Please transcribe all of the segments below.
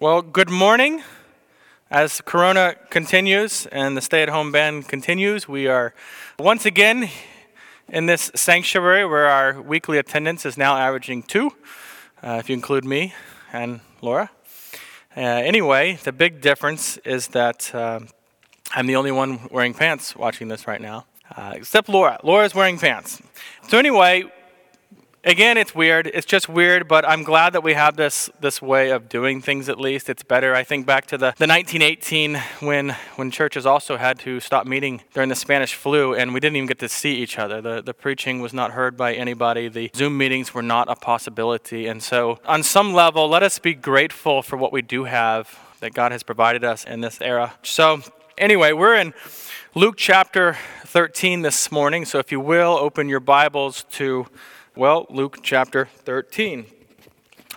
Well, good morning. As Corona continues and the stay at home ban continues, we are once again in this sanctuary where our weekly attendance is now averaging two, uh, if you include me and Laura. Uh, anyway, the big difference is that uh, I'm the only one wearing pants watching this right now, uh, except Laura. Laura's wearing pants. So, anyway, Again, it's weird. It's just weird, but I'm glad that we have this this way of doing things at least. It's better. I think back to the, the 1918 when when churches also had to stop meeting during the Spanish flu and we didn't even get to see each other. The the preaching was not heard by anybody. The Zoom meetings were not a possibility. And so on some level, let us be grateful for what we do have that God has provided us in this era. So anyway, we're in Luke chapter 13 this morning. So if you will, open your Bibles to well, Luke chapter 13.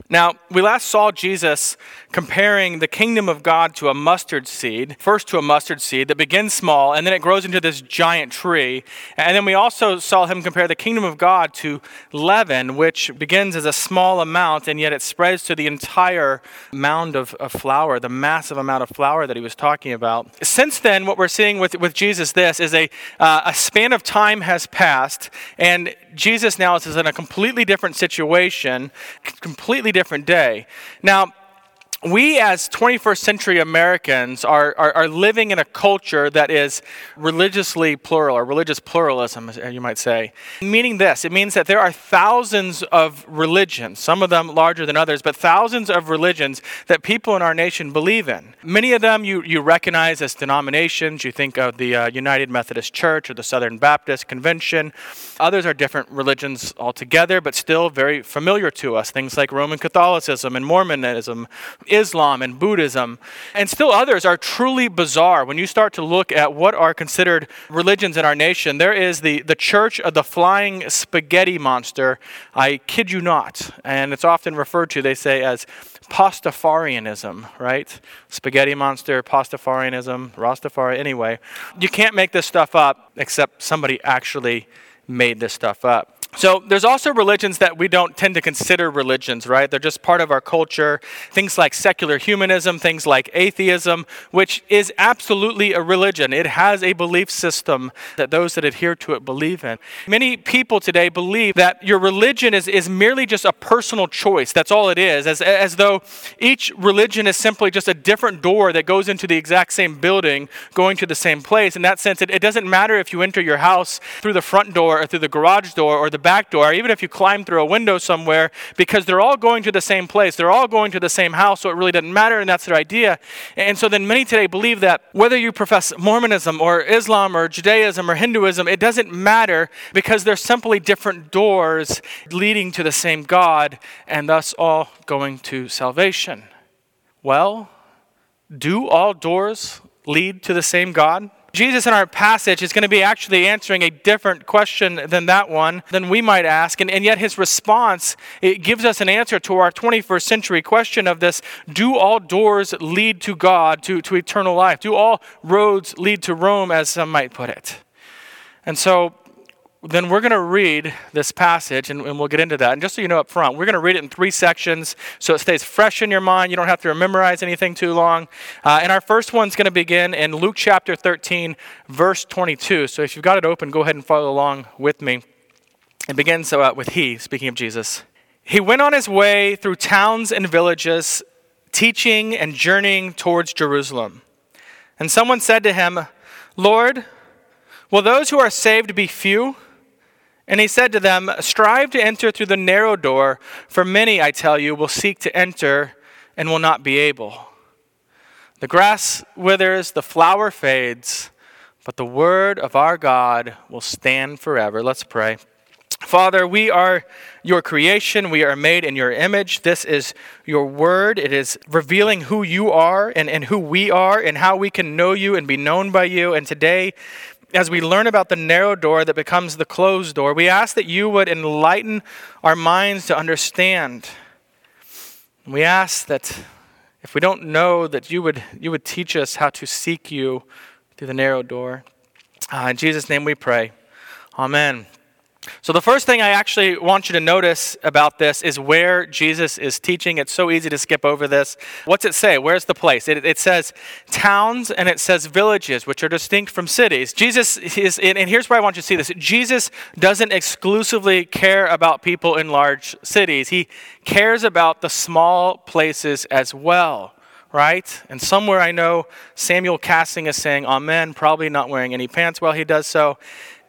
Now, we last saw Jesus comparing the kingdom of God to a mustard seed, first to a mustard seed that begins small and then it grows into this giant tree. And then we also saw him compare the kingdom of God to leaven, which begins as a small amount and yet it spreads to the entire mound of, of flour, the massive amount of flour that he was talking about. Since then, what we're seeing with, with Jesus this is a, uh, a span of time has passed and Jesus now is in a completely different situation, completely different day. Now, we as 21st century Americans are, are, are, living in a culture that is religiously plural, or religious pluralism, as you might say. Meaning this it means that there are thousands of religions, some of them larger than others, but thousands of religions that people in our nation believe in. Many of them you, you recognize as denominations. You think of the uh, United Methodist Church or the Southern Baptist Convention. Others are different religions altogether, but still very familiar to us. Things like Roman Catholicism and Mormonism Islam and Buddhism, and still others are truly bizarre. When you start to look at what are considered religions in our nation, there is the, the Church of the Flying Spaghetti Monster. I kid you not. And it's often referred to, they say, as Pastafarianism, right? Spaghetti monster, Pastafarianism, Rastafari. Anyway, you can't make this stuff up except somebody actually made this stuff up. So there's also religions that we don't tend to consider religions, right? They're just part of our culture. Things like secular humanism, things like atheism, which is absolutely a religion. It has a belief system that those that adhere to it believe in. Many people today believe that your religion is, is merely just a personal choice. That's all it is, as, as though each religion is simply just a different door that goes into the exact same building, going to the same place. In that sense, it, it doesn't matter if you enter your house through the front door or through the garage door or the back door, even if you climb through a window somewhere, because they're all going to the same place. They're all going to the same house, so it really doesn't matter, and that's their idea. And so then many today believe that whether you profess Mormonism or Islam or Judaism or Hinduism, it doesn't matter because they're simply different doors leading to the same God and thus all going to salvation. Well, do all doors lead to the same God? Jesus in our passage is going to be actually answering a different question than that one, than we might ask. And, and yet his response, it gives us an answer to our 21st century question of this do all doors lead to God, to, to eternal life? Do all roads lead to Rome, as some might put it? And so then we're going to read this passage, and, and, we'll get into that. And just so you know up front, we're going to read it in three sections so it stays fresh in your mind. You don't have to memorize anything too long. Uh, and our first one's going to begin in Luke chapter 13, verse 22. So if you've got it open, go ahead and follow along with me. It begins uh, with He, speaking of Jesus. He went on his way through towns and villages, teaching and journeying towards Jerusalem. And someone said to him, Lord, will those who are saved be few? And he said to them, Strive to enter through the narrow door, for many, I tell you, will seek to enter and will not be able. The grass withers, the flower fades, but the word of our God will stand forever. Let's pray. Father, we are your creation. We are made in your image. This is your word. It is revealing who you are and, and who we are and how we can know you and be known by you. And today, as we learn about the narrow door that becomes the closed door, we ask that you would enlighten our minds to understand. We ask that if we don't know, that you would, you would teach us how to seek you through the narrow door. Uh, in Jesus' name we pray. Amen. So, the first thing I actually want you to notice about this is where Jesus is teaching. It's so easy to skip over this. What's it say? Where's the place? It, it says towns and it says villages, which are distinct from cities. Jesus is, and here's where I want you to see this Jesus doesn't exclusively care about people in large cities, he cares about the small places as well right? And somewhere I know Samuel Casting is saying Amen, probably not wearing any pants while he does so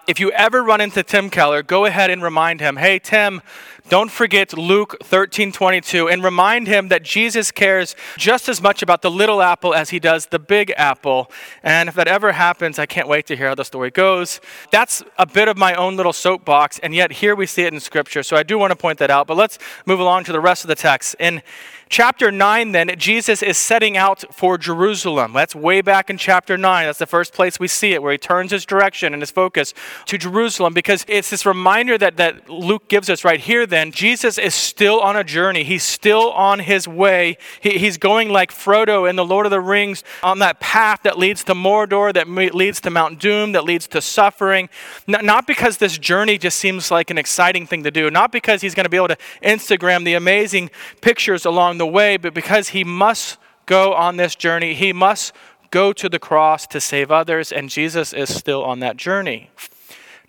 if you ever run into Tim Keller, go ahead and remind him, hey, Tim, don't forget Luke 13 22, and remind him that Jesus cares just as much about the little apple as he does the big apple. And if that ever happens, I can't wait to hear how the story goes. That's a bit of my own little soapbox, and yet here we see it in Scripture. So I do want to point that out. But let's move along to the rest of the text. In chapter 9, then, Jesus is setting out for Jerusalem. That's way back in chapter 9. That's the first place we see it, where he turns his direction and his focus to Jerusalem, because it's this reminder that, that Luke gives us right here, then. Jesus is still on a journey, he's still on his way. He, he's going like Frodo in The Lord of the Rings on that path that leads to Mordor, that leads to Mount Doom, that leads to suffering. Not because this journey just seems like an exciting thing to do, not because he's going to be able to Instagram the amazing pictures along the way, but because he must go on this journey. He must go to the cross to save others, and Jesus is still on that journey.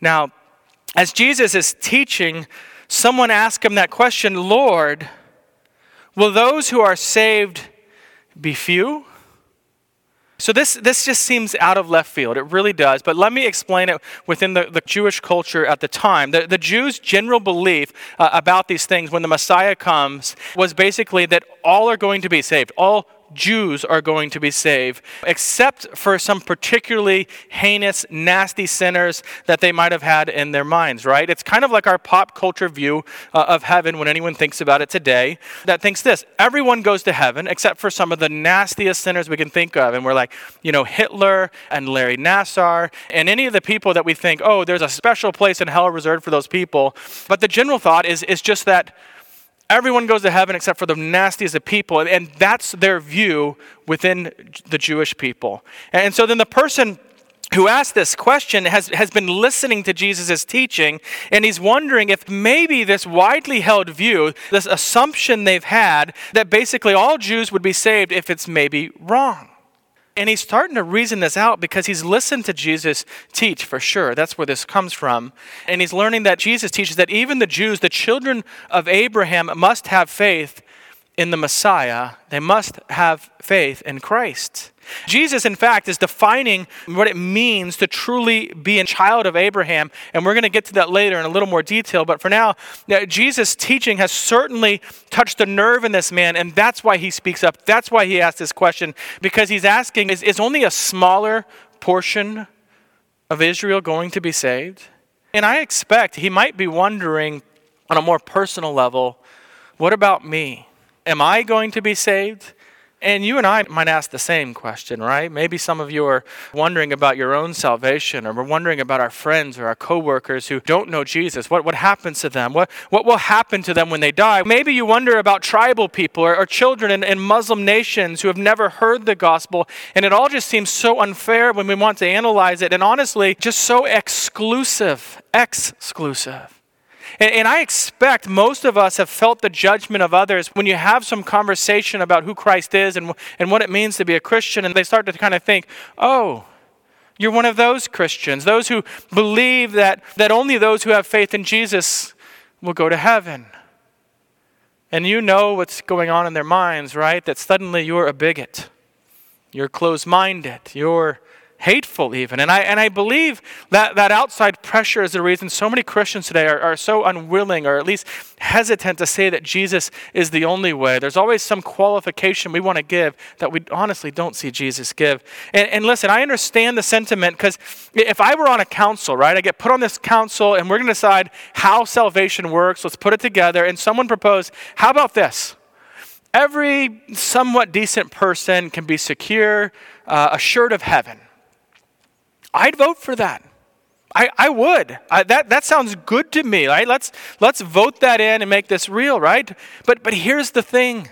Now, as Jesus is teaching, someone asked him that question Lord, will those who are saved be few? So this, this just seems out of left field. It really does. But let me explain it within the, the Jewish culture at the time. The, the Jews' general belief uh, about these things when the Messiah comes was basically that all are going to be saved. All Jews are going to be saved, except for some particularly heinous, nasty sinners that they might have had in their minds, right? It's kind of like our pop culture view uh, of heaven when anyone thinks about it today that thinks this everyone goes to heaven except for some of the nastiest sinners we can think of. And we're like, you know, Hitler and Larry Nassar and any of the people that we think, oh, there's a special place in hell reserved for those people. But the general thought is, is just that everyone goes to heaven except for the nastiest of people. And that's their view within the Jewish people. And so then the person who asked this question has, has been listening to Jesus' teaching, and he's wondering if maybe this widely held view, this assumption they've had, that basically all Jews would be saved if it's maybe wrong. And he's starting to reason this out because he's listened to Jesus teach for sure. That's where this comes from. And he's learning that Jesus teaches that even the Jews, the children of Abraham, must have faith in the Messiah. They must have faith in Christ. Jesus, in fact, is defining what it means to truly be a child of Abraham. And we're going to get to that later in a little more detail. But for now, uh, Jesus' teaching has certainly touched a nerve in this man. And that's why he speaks up. That's why he asked this question. Because he's asking is, is only a smaller portion of Israel going to be saved? And I expect he might be wondering on a more personal level what about me? Am I going to be saved? And you and I might ask the same question, right? Maybe some of you are wondering about your own salvation, or we're wondering about our friends or our coworkers who don't know Jesus. What, what happens to them? What, what will happen to them when they die? Maybe you wonder about tribal people or, or children in, in Muslim nations who have never heard the gospel, and it all just seems so unfair when we want to analyze it, and honestly, just so exclusive. Exclusive. And, and, I expect most of us have felt the judgment of others when you have some conversation about who Christ is and, and what it means to be a Christian, and they start to kind of think, oh, you're one of those Christians, those who believe that, that only those who have faith in Jesus will go to heaven. And you know what's going on in their minds, right? That suddenly you're a bigot. You're closed minded. You're hateful even. And I, and I believe that, that outside pressure is the reason so many Christians today are, are so unwilling or at least hesitant to say that Jesus is the only way. There's always some qualification we want to give that we honestly don't see Jesus give. And, and listen, I understand the sentiment because if I were on a council, right, I get put on this council and we're going to decide how salvation works, let's put it together, and someone proposed, how about this? Every somewhat decent person can be secure, uh, assured of heaven. I'd vote for that. I, I would. I, that, that sounds good to me, right? Let's, let's vote that in and make this real, right? But, but here's the thing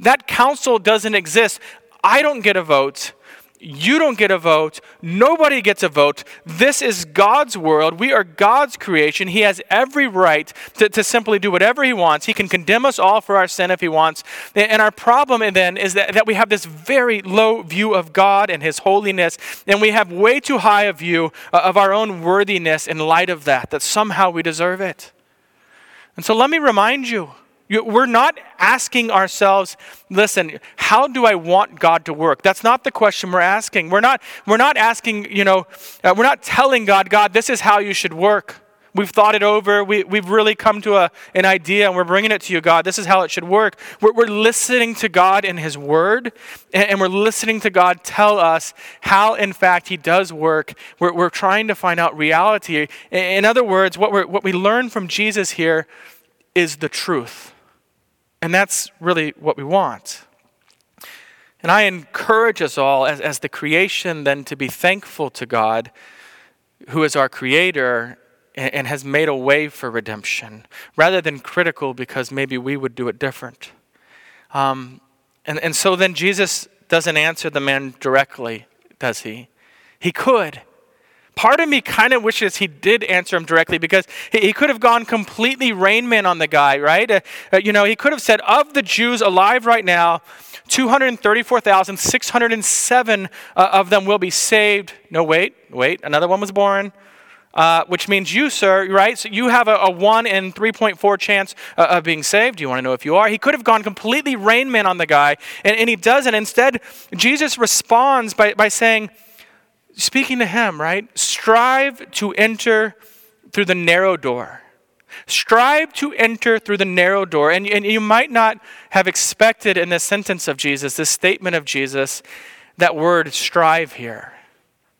that council doesn't exist. I don't get a vote. You don't get a vote. Nobody gets a vote. This is God's world. We are God's creation. He has every right to, to simply do whatever He wants. He can condemn us all for our sin if He wants. And our problem then is that, that we have this very low view of God and His holiness, and we have way too high a view uh, of our own worthiness in light of that, that somehow we deserve it. And so let me remind you we're not asking ourselves, listen, how do I want God to work? That's not the question we're asking. We're not, we're not asking, you know, uh, we're not telling God, God, this is how you should work. We've thought it over. We, we've really come to a, an idea and we're bringing it to you, God. This is how it should work. We're, we're listening to God in His Word and, and, we're listening to God tell us how, in fact, He does work. We're, we're trying to find out reality. In other words, what, we're, what we learn from Jesus here is the truth. And that's really what we want. And I encourage us all, as, as the creation, then to be thankful to God, who is our creator and, and has made a way for redemption, rather than critical because maybe we would do it different. Um, and, and so then Jesus doesn't answer the man directly, does he? He could part of me kind of wishes he did answer him directly because he, could have gone completely Rain Man on the guy, right? Uh, uh, you know, he could have said, of the Jews alive right now, 234,607 uh, of them will be saved. No, wait, wait, another one was born. Uh, which means you, sir, right? So you have a, a 1 in 3.4 chance uh, of being saved. Do you want to know if you are? He could have gone completely Rain Man on the guy, and, and he doesn't. Instead, Jesus responds by, by saying, speaking to him, right? Strive to enter through the narrow door. Strive to enter through the narrow door. And, and you might not have expected in this sentence of Jesus, this statement of Jesus, that word strive here.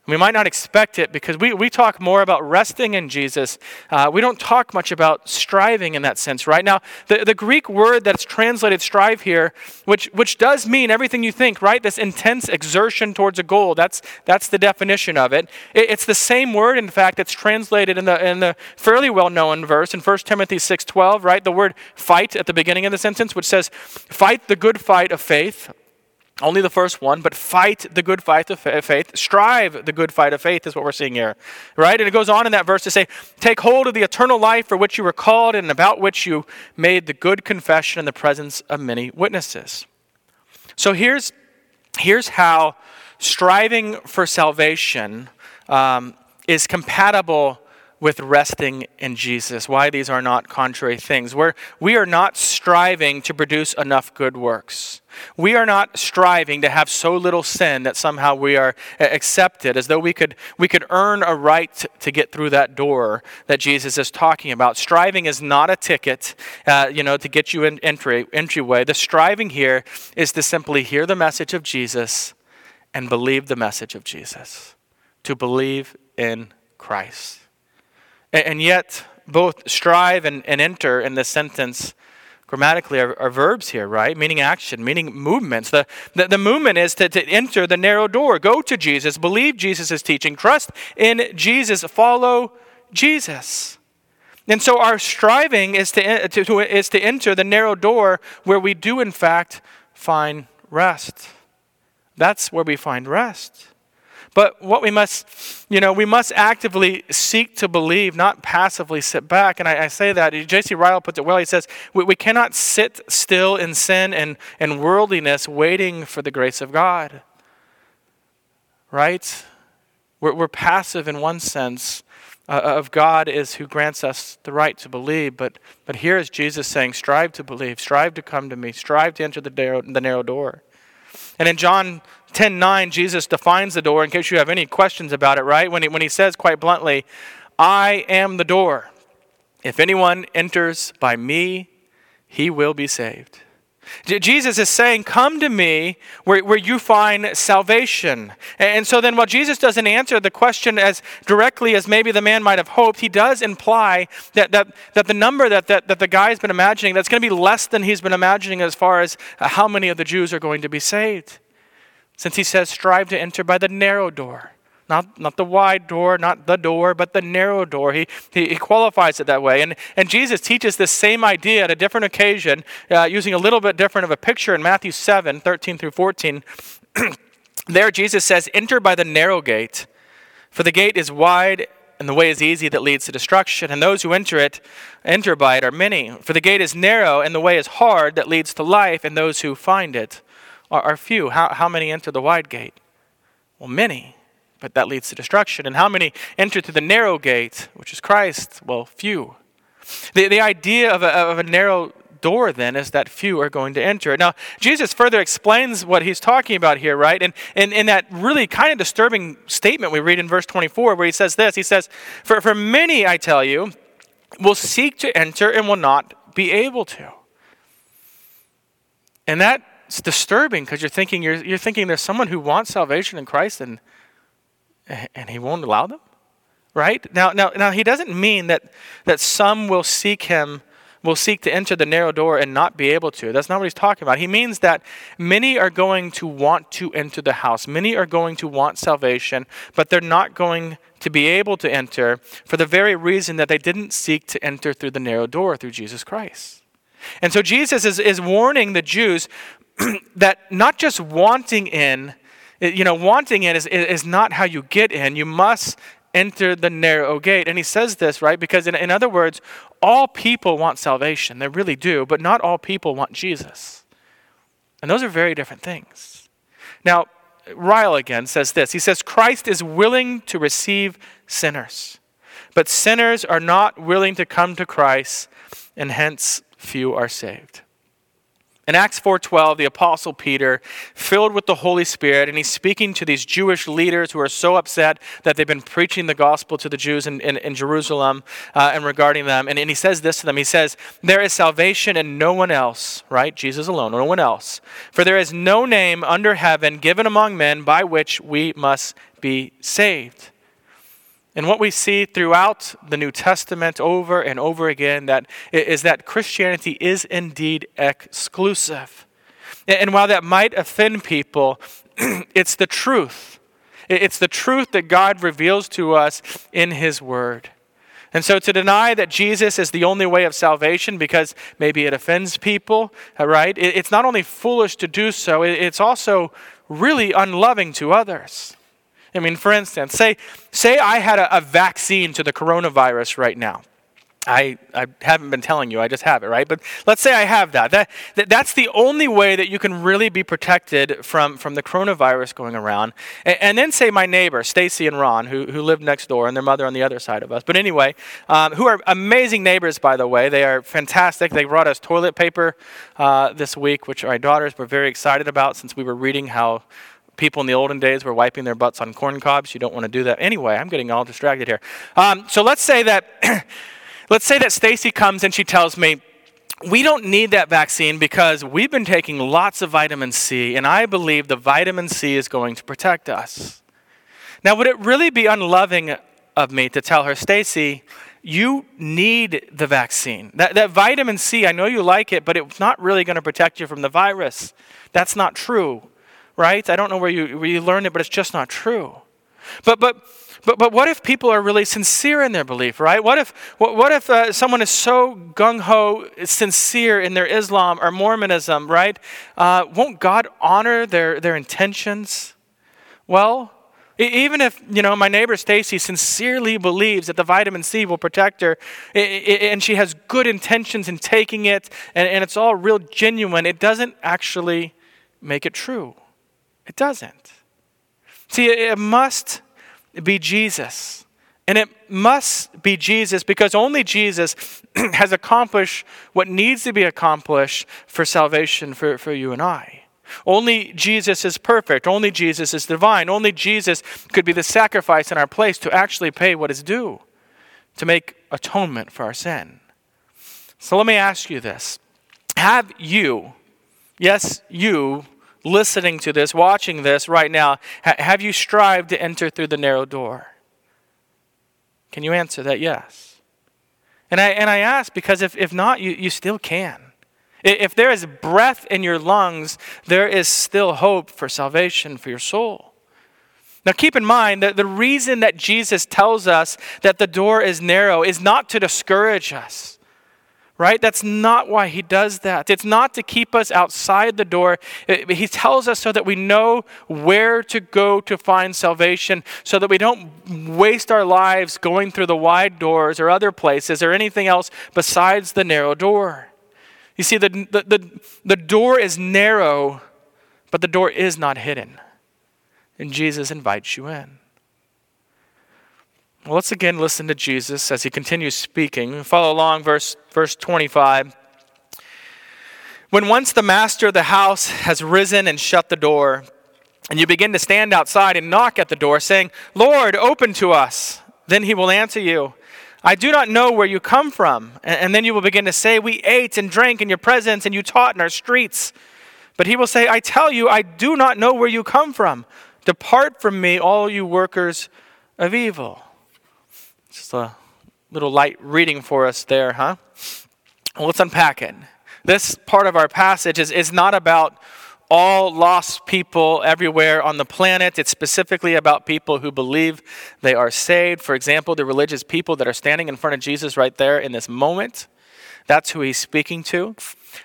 We might not expect it because we, we talk more about resting in Jesus. Uh, we don't talk much about striving in that sense, right? Now, the, the Greek word that's translated strive here, which, which does mean everything you think, right? This intense exertion towards a goal. That's, that's the definition of it. it. It's the same word, in fact, that's translated in the, in the fairly well known verse in 1 Timothy 6.12, right? The word fight at the beginning of the sentence, which says, fight the good fight of faith. Only the first one, but fight the good fight of faith. Strive the good fight of faith is what we're seeing here. Right? And it goes on in that verse to say, Take hold of the eternal life for which you were called and about which you made the good confession in the presence of many witnesses. So here's, here's how striving for salvation um, is compatible with resting in Jesus, why these are not contrary things. We're, we are not striving to produce enough good works. We are not striving to have so little sin that somehow we are accepted, as though we could, we could earn a right to get through that door that Jesus is talking about. Striving is not a ticket, uh, you know, to get you in entry, entryway. The striving here is to simply hear the message of Jesus and believe the message of Jesus, to believe in Christ. And yet, both strive and, and enter in this sentence grammatically are, are, verbs here, right? Meaning action, meaning movements. The, the, the movement is to, to enter the narrow door, go to Jesus, believe Jesus' teaching, trust in Jesus, follow Jesus. And so our striving is to, to, to, is to enter the narrow door where we do, in fact, find rest. That's where we find rest. But what we must, you know, we must actively seek to believe, not passively sit back. And I, I say that. J.C. Ryle puts it well. He says, we, we cannot sit still in sin and, and worldliness waiting for the grace of God. Right? We're, we're passive in one sense. Uh, of God is who grants us the right to believe. But, but here is Jesus saying, strive to believe, strive to come to me, strive to enter the the narrow door. And in John 10 9, Jesus defines the door in case you have any questions about it, right? When he, when he says quite bluntly, I am the door. If anyone enters by me, he will be saved. Jesus is saying, Come to me where, where you find salvation. And so then, while Jesus doesn't answer the question as directly as maybe the man might have hoped, he does imply that, that, that the number that, that, that the guy's been imagining, that's going to be less than he's been imagining as far as uh, how many of the Jews are going to be saved. Since he says, Strive to enter by the narrow door. Not, not the wide door, not the door, but the narrow door. He, he, he, qualifies it that way. And, and Jesus teaches this same idea at a different occasion, uh, using a little bit different of a picture in Matthew 7 13 through 14. There, Jesus says, Enter by the narrow gate, for the gate is wide and the way is easy that leads to destruction, and those who enter it enter by it are many. For the gate is narrow and the way is hard that leads to life, and those who find it are, are few. How, how many enter the wide gate? Well, many, but that leads to destruction. And how many enter through the narrow gate, which is Christ? Well, few. The, the idea of a, of a narrow door then is that few are going to enter. It. Now, Jesus further explains what he's talking about here, right? And in, in that really kind of disturbing statement we read in verse 24, where he says this He says, For, for many, I tell you, will seek to enter and will not be able to. And that's disturbing because you're thinking you're, you're thinking there's someone who wants salvation in Christ and and he won't allow them right now now now he doesn't mean that that some will seek him will seek to enter the narrow door and not be able to. That's not what he's talking about. He means that many are going to want to enter the house, many are going to want salvation, but they're not going to be able to enter for the very reason that they didn't seek to enter through the narrow door through Jesus Christ. And so Jesus is, is warning the Jews that not just wanting in, you know, wanting in is, is not how you get in. You must enter the narrow gate. And he says this, right? Because, in, in other words, all people want salvation. They really do, but not all people want Jesus. And those are very different things. Now, Ryle again says this He says, Christ is willing to receive sinners, but sinners are not willing to come to Christ, and hence few are saved. In Acts 4:12, the apostle Peter, filled with the Holy Spirit, and he's speaking to these Jewish leaders who are so upset that they've been preaching the gospel to the Jews in, in, in Jerusalem uh, and regarding them. And, and he says this to them. He says, There is salvation in no one else, right? Jesus alone, no one else. For there is no name under heaven given among men by which we must be saved. And what we see throughout the New Testament over and over again that is that Christianity is indeed exclusive. And while that might offend people, it's the truth. It's the truth that God reveals to us in His Word. And so to deny that Jesus is the only way of salvation because maybe it offends people, uh, right? It's not only foolish to do so, it's also really unloving to others. I mean, for instance, say, say I had a, a vaccine to the coronavirus right now. I, I haven't been telling you, I just have it, right? But let's say I have that. that, that that's the only way that you can really be protected from, from the coronavirus going around. And, and then say my neighbor, Stacy and Ron, who, who live next door, and their mother on the other side of us. But anyway, um, who are amazing neighbors, by the way. They are fantastic. They brought us toilet paper uh, this week, which our daughters were very excited about since we were reading how people in the olden days were wiping their butts on corn cobs. You don't want to do that. Anyway, I'm getting all distracted here. Um, so let's say that, let's say that Stacy comes and she tells me, we don't need that vaccine because we've been taking lots of vitamin C, and I believe the vitamin C is going to protect us. Now, would it really be unloving of me to tell her, Stacy, you need the vaccine. That, that vitamin C, I know you like it, but it's not really going to protect you from the virus. That's not true right? I don't know where you, where you learned it, but it's just not true. But, but, but, but what if people are really sincere in their belief, right? What if, what, what if uh, someone is so gung ho, sincere in their Islam or Mormonism, right? Uh, won't God honor their, their intentions? Well, even if you know my neighbor Stacy sincerely believes that the vitamin C will protect her, and she has good intentions in taking it, and, and it's all real genuine, it doesn't actually make it true. It doesn't. See, it must be Jesus. And it must be Jesus because only Jesus has accomplished what needs to be accomplished for salvation for, for you and I. Only Jesus is perfect. Only Jesus is divine. Only Jesus could be the sacrifice in our place to actually pay what is due, to make atonement for our sin. So let me ask you this Have you, yes, you, listening to this, watching this right now, ha- have you strived to enter through the narrow door? Can you answer that yes? And I, and I ask because if, if not, you, you still can. If there is breath in your lungs, there is still hope for salvation for your soul. Now, keep in mind that the reason that Jesus tells us that the door is narrow is not to discourage us right? That's not why he does that. It's not to keep us outside the door. He tells us so that we know where to go to find salvation, so that we don't waste our lives going through the wide doors or other places or anything else besides the narrow door. You see, the, the, the, the door is narrow, but the door is not hidden. And Jesus invites you in. Well, let's again listen to Jesus as he continues speaking. Follow along, verse, verse 25. When once the master of the house has risen and shut the door, and you begin to stand outside and knock at the door, saying, Lord, open to us, then he will answer you, I do not know where you come from. And then you will begin to say, We ate and drank in your presence, and you taught in our streets. But he will say, I tell you, I do not know where you come from. Depart from me, all you workers of evil. Just a little light reading for us there, huh? Well, let's unpack it. This part of our passage is, is not about all lost people everywhere on the planet. It's specifically about people who believe they are saved. For example, the religious people that are standing in front of Jesus right there in this moment. That's who he's speaking to.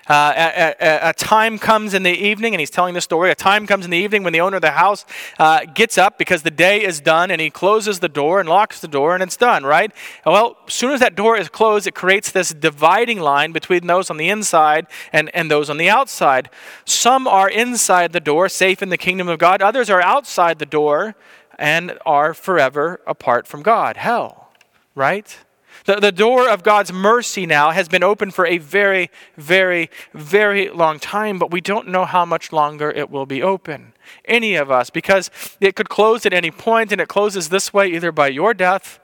Uh, a, a, a, time comes in the evening, and he's telling the story. A time comes in the evening when the owner of the house uh, gets up because the day is done, and he closes the door and locks the door, and it's done, right? Well, as soon as that door is closed, it creates this dividing line between those on the inside and, and those on the outside. Some are inside the door, safe in the kingdom of God, others are outside the door and are forever apart from God. Hell, right? The, the door of God's mercy now has been open for a very, very, very long time, but we don't know how much longer it will be open. Any of us, because it could close at any point, and it closes this way either by your death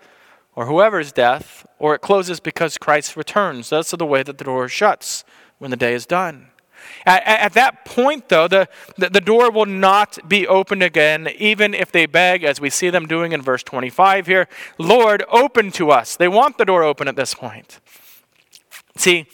or whoever's death, or it closes because Christ returns. That's the way that the door shuts when the day is done. At, at that point, though, the, the, the door will not be opened again, even if they beg, as we see them doing in verse 25 here, Lord, open to us. They want the door open at this point. See,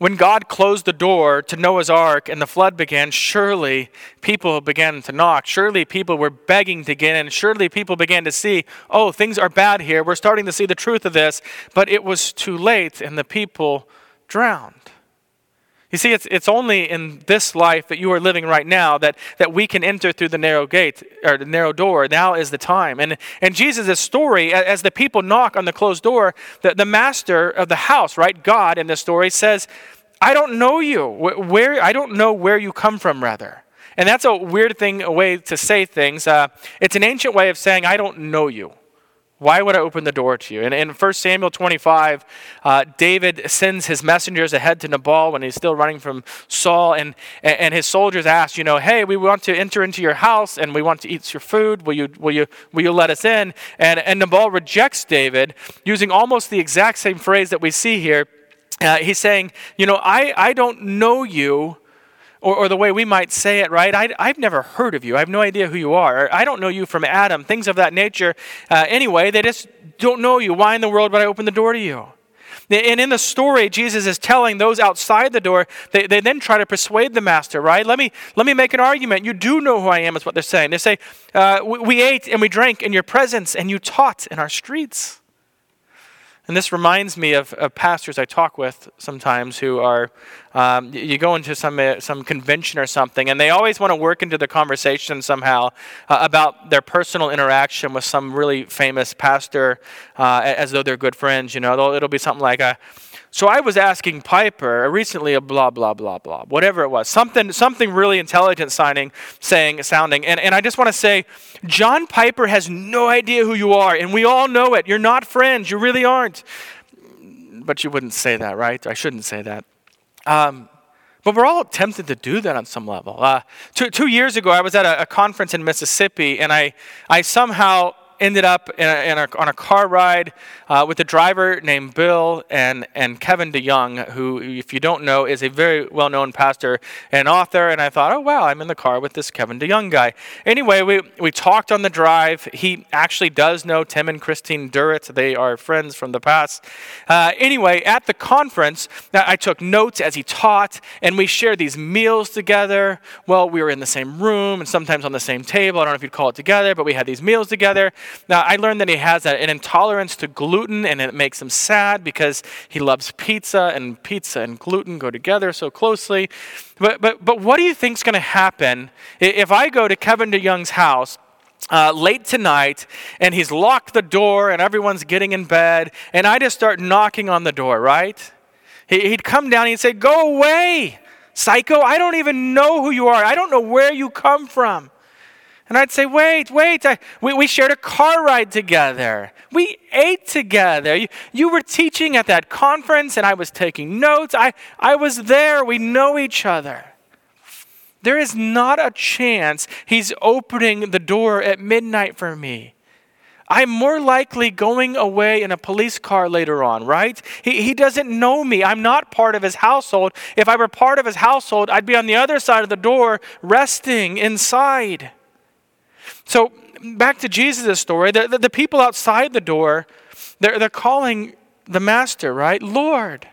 when God closed the door to Noah's ark and the flood began, surely people began to knock. Surely people were begging to get in. Surely people began to see, oh, things are bad here. We're starting to see the truth of this. But it was too late, and the people drowned. You see, it's, it's only in this life that you are living right now that, that we can enter through the narrow gate or the narrow door. Now is the time. And, and Jesus' story, as the people knock on the closed door, the, the master of the house, right, God in this story, says, I don't know you. Where, I don't know where you come from, rather. And that's a weird thing, a way to say things. Uh, it's an ancient way of saying, I don't know you. Why would I open the door to you? And in 1 Samuel 25, uh, David sends his messengers ahead to Nabal when he's still running from Saul, and, and his soldiers ask, you know, hey, we want to enter into your house and we want to eat your food. Will you, will you, will you let us in? And, and Nabal rejects David using almost the exact same phrase that we see here. Uh, he's saying, you know, I, I don't know you or, or the way we might say it, right? I, have never heard of you. I have no idea who you are. I don't know you from Adam, things of that nature. Uh, anyway, they just don't know you. Why in the world would I open the door to you? And in the story, Jesus is telling those outside the door, they, they then try to persuade the master, right? Let me, let me make an argument. You do know who I am, is what they're saying. They say, uh, we, we ate and we drank in your presence, and you taught in our streets. And this reminds me of, of pastors I talk with sometimes who are, um, you go into some, uh, some convention or something, and they always want to work into the conversation somehow uh, about their personal interaction with some really famous pastor uh, as though they're good friends. You know, it'll, it'll be something like, a, so I was asking Piper recently a blah blah blah blah whatever it was something something really intelligent signing saying sounding. And, and I just want to say John Piper has no idea who you are and we all know it. You're not friends. You really aren't. But you wouldn't say that right? I shouldn't say that. Um, but we're all tempted to do that on some level. Uh, two, two years ago, I was at a, a conference in Mississippi, and I, I somehow ended up in a, in a, on a car ride uh, with a driver named Bill and, and Kevin DeYoung, who, if you don't know, is a very well known pastor and author. And I thought, oh, wow, I'm in the car with this Kevin DeYoung guy. Anyway, we, we talked on the drive. He actually does know Tim and Christine Durrett, they are friends from the past. Uh, anyway, at the conference, I took notes as he taught, and we shared these meals together. Well, we were in the same room and sometimes on the same table. I don't know if you'd call it together, but we had these meals together. Now I learned that he has an intolerance to gluten, and it makes him sad because he loves pizza, and pizza and gluten go together so closely. But, but, but what do you think is going to happen if I go to Kevin DeYoung's house? Uh, late tonight, and he's locked the door, and everyone's getting in bed, and I just start knocking on the door, right? He'd come down and he'd say, Go away, psycho. I don't even know who you are. I don't know where you come from. And I'd say, Wait, wait. I, we, we shared a car ride together. We ate together. You, you were teaching at that conference, and I was taking notes. I, I was there. We know each other. There is not a chance he's opening the door at midnight for me. I'm more likely going away in a police car later on, right? He, he doesn't know me. I'm not part of his household. If I were part of his household, I'd be on the other side of the door, resting inside. So, back to Jesus' story, the, the, the people outside the door, they're, they're calling the master, right? Lord.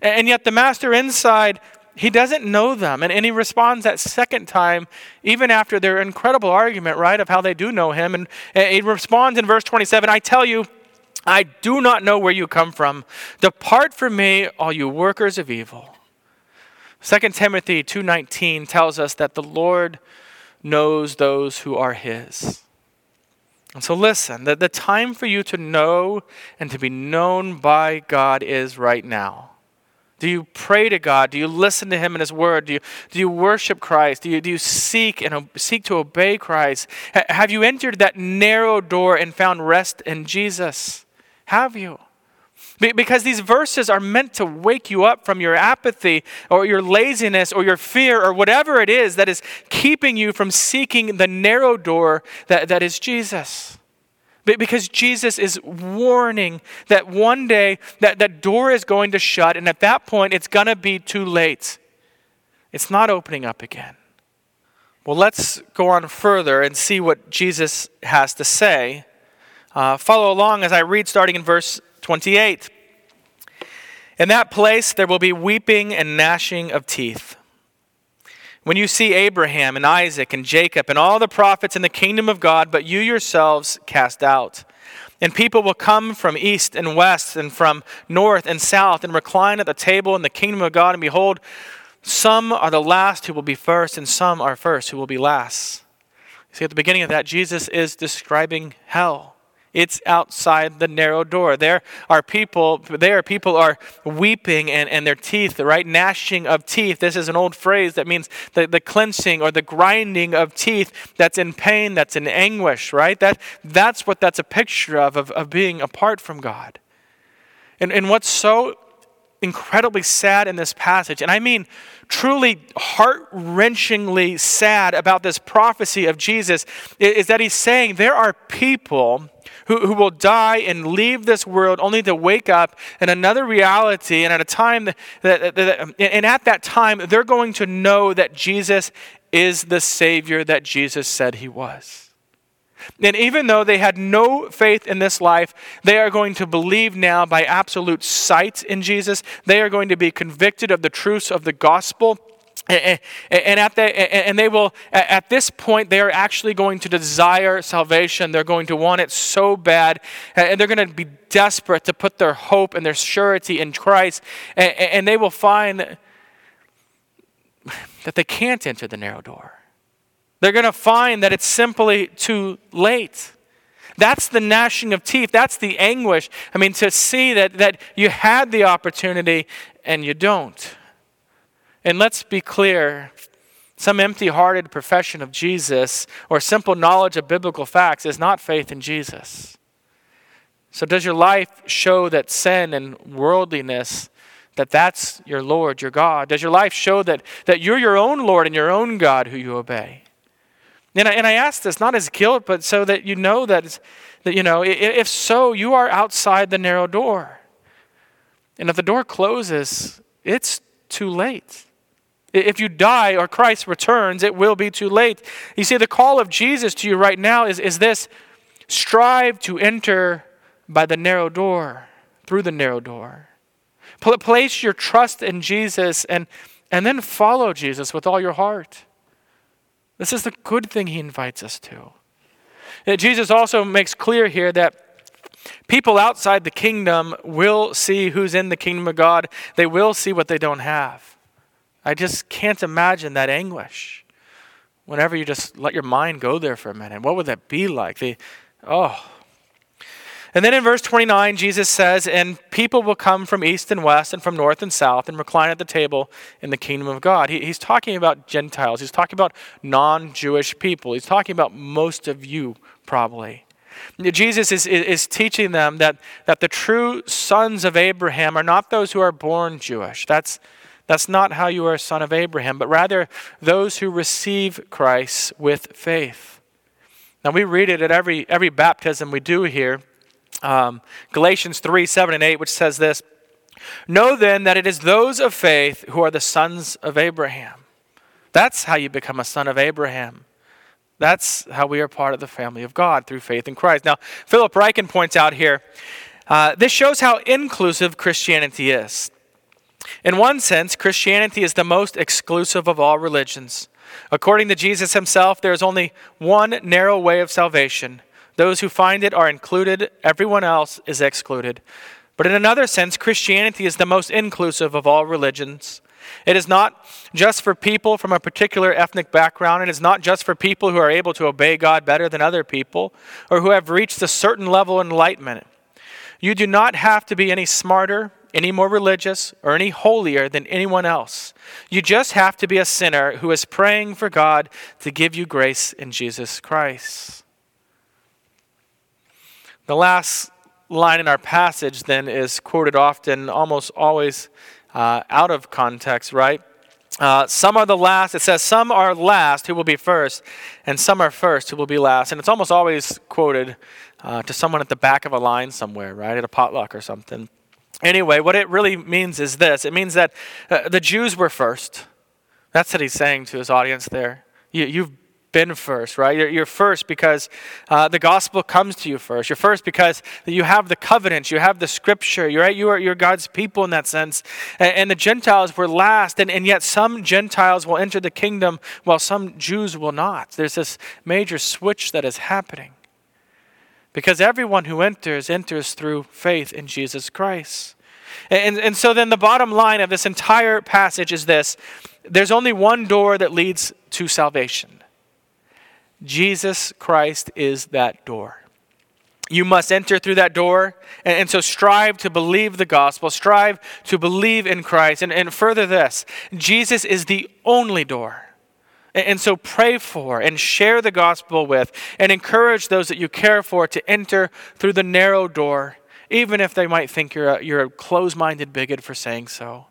And yet the master inside he doesn't know them. And, and he responds that second time, even after their incredible argument, right, of how they do know him. And, and he responds in verse 27 I tell you, I do not know where you come from. Depart from me, all you workers of evil. 2 Timothy 2:19 tells us that the Lord knows those who are his. And so listen, the, the time for you to know and to be known by God is right now. Do you pray to God? Do you listen to Him and His Word? Do you, do you worship Christ? Do you, do you seek and seek to obey Christ? H- have you entered that narrow door and found rest in Jesus? Have you? Be- because these verses are meant to wake you up from your apathy or your laziness or your fear or whatever it is that is keeping you from seeking the narrow door that, that is Jesus. Because Jesus is warning that one day that, that door is going to shut, and at that point it's going to be too late. It's not opening up again. Well, let's go on further and see what Jesus has to say. Uh, follow along as I read, starting in verse 28. In that place there will be weeping and gnashing of teeth. When you see Abraham and Isaac and Jacob and all the prophets in the kingdom of God, but you yourselves cast out. And people will come from east and west and from north and south and recline at the table in the kingdom of God. And behold, some are the last who will be first, and some are first who will be last. See, at the beginning of that, Jesus is describing hell. It's outside the narrow door. There are people, there people are weeping and, and their teeth, right? Gnashing of teeth. This is an old phrase that means the, the clenching or the grinding of teeth that's in pain, that's in anguish, right? That, that's what that's a picture of, of, of being apart from God. And, and what's so incredibly sad in this passage, and I mean truly heart wrenchingly sad about this prophecy of Jesus, is that he's saying there are people who, who will die and leave this world only to wake up in another reality and at a time that, that, that, and at that time they're going to know that Jesus is the Savior that Jesus said he was. And even though they had no faith in this life, they are going to believe now by absolute sight in Jesus. They are going to be convicted of the truths of the gospel and at the, and they will at this point they are actually going to desire salvation. They're going to want it so bad. And they're going to be desperate to put their hope and their surety in christ. And they will find that they can't enter the narrow door. They're going to find that it's simply too late. That's the gnashing of teeth. That's the anguish. I mean to see that, that you had the opportunity and you don't and let's be clear some empty hearted profession of Jesus or simple knowledge of biblical facts is not faith in Jesus. So, does your life show that sin and worldliness, that that's your Lord, your God? Does your life show that, that you're your own Lord and your own God who you obey? And I, and I ask this not as guilt, but so that you know that, that, you know, if so, you are outside the narrow door. And if the door closes, it's too late. If you die or Christ returns, it will be too late. You see, the call of Jesus to you right now is, is this strive to enter by the narrow door, through the narrow door. Place your trust in Jesus and, and then follow Jesus with all your heart. This is the good thing he invites us to. Uh, Jesus also makes clear here that people outside the kingdom will see who's in the kingdom of God, they will see what they don't have. I just can't imagine that anguish whenever you just let your mind go there for a minute. What would that be like? The, oh, and then in verse 29, Jesus says, And people will come from east and west and from north and south and recline at the table in the kingdom of God. He, he's talking about Gentiles. He's talking about non Jewish people. He's talking about most of you, probably. Jesus is, is, teaching them that, that the true sons of Abraham are not those who are born Jewish. That's, that's not how you are a son of Abraham, but rather those who receive Christ with faith. Now, we read it at every, every baptism we do here um, Galatians 3 7 and 8, which says this Know then that it is those of faith who are the sons of Abraham. That's how you become a son of Abraham. That's how we are part of the family of God through faith in Christ. Now, Philip Ryken points out here uh, this shows how inclusive Christianity is. In one sense, Christianity is the most exclusive of all religions. According to Jesus himself, there is only one narrow way of salvation those who find it are included, everyone else is excluded. But in another sense, Christianity is the most inclusive of all religions. It is not just for people from a particular ethnic background. It is not just for people who are able to obey God better than other people or who have reached a certain level of enlightenment. You do not have to be any smarter, any more religious, or any holier than anyone else. You just have to be a sinner who is praying for God to give you grace in Jesus Christ. The last line in our passage then is quoted often, almost always uh, out of context, right? Uh, some are the last. It says, Some are last who will be first, and some are first who will be last. And it's almost always quoted uh, to someone at the back of a line somewhere, right? At a potluck or something. Anyway, what it really means is this it means that uh, the Jews were first. That's what he's saying to his audience there. You, you've been first, right? You're, you're first because uh, the gospel comes to you first. You're first because you have the covenants, you have the scripture, you're, right? you are, you're God's people in that sense. And, and the Gentiles were last, and, and yet some Gentiles will enter the kingdom while some Jews will not. There's this major switch that is happening. Because everyone who enters, enters through faith in Jesus Christ. And, and so then the bottom line of this entire passage is this there's only one door that leads to salvation. Jesus Christ is that door. You must enter through that door. And, and, so strive to believe the gospel, strive to believe in Christ. And, and further, this Jesus is the only door. And, so pray for and share the gospel with and encourage those that you care for to enter through the narrow door, even if they might think you're a, you're a close minded bigot for saying so.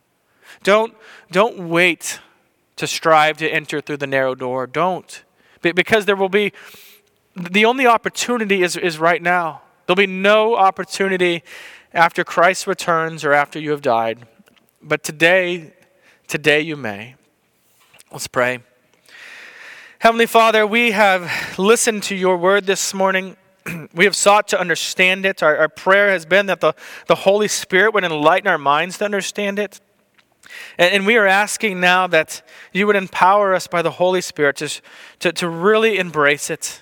Don't, don't wait to strive to enter through the narrow door. Don't. Because there will be, the only opportunity is, is right now. There'll be no opportunity after Christ returns or after you have died. But today, today you may. Let's pray. Heavenly Father, we have listened to your word this morning. we have sought to understand it. Our, our prayer has been that the, the Holy Spirit would enlighten our minds to understand it. And, and we are asking now that you would empower us by the Holy Spirit to, to, to really embrace it,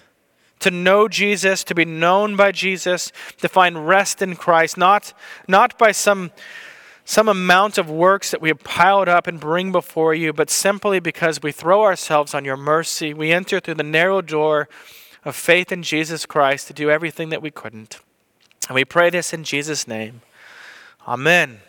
to know Jesus, to be known by Jesus, to find rest in Christ, not, not by some, some amount of works that we have piled up and bring before you, but simply because we throw ourselves on your mercy. We enter through the narrow door of faith in Jesus Christ to do everything that we couldn't. And we pray this in Jesus' name. Amen.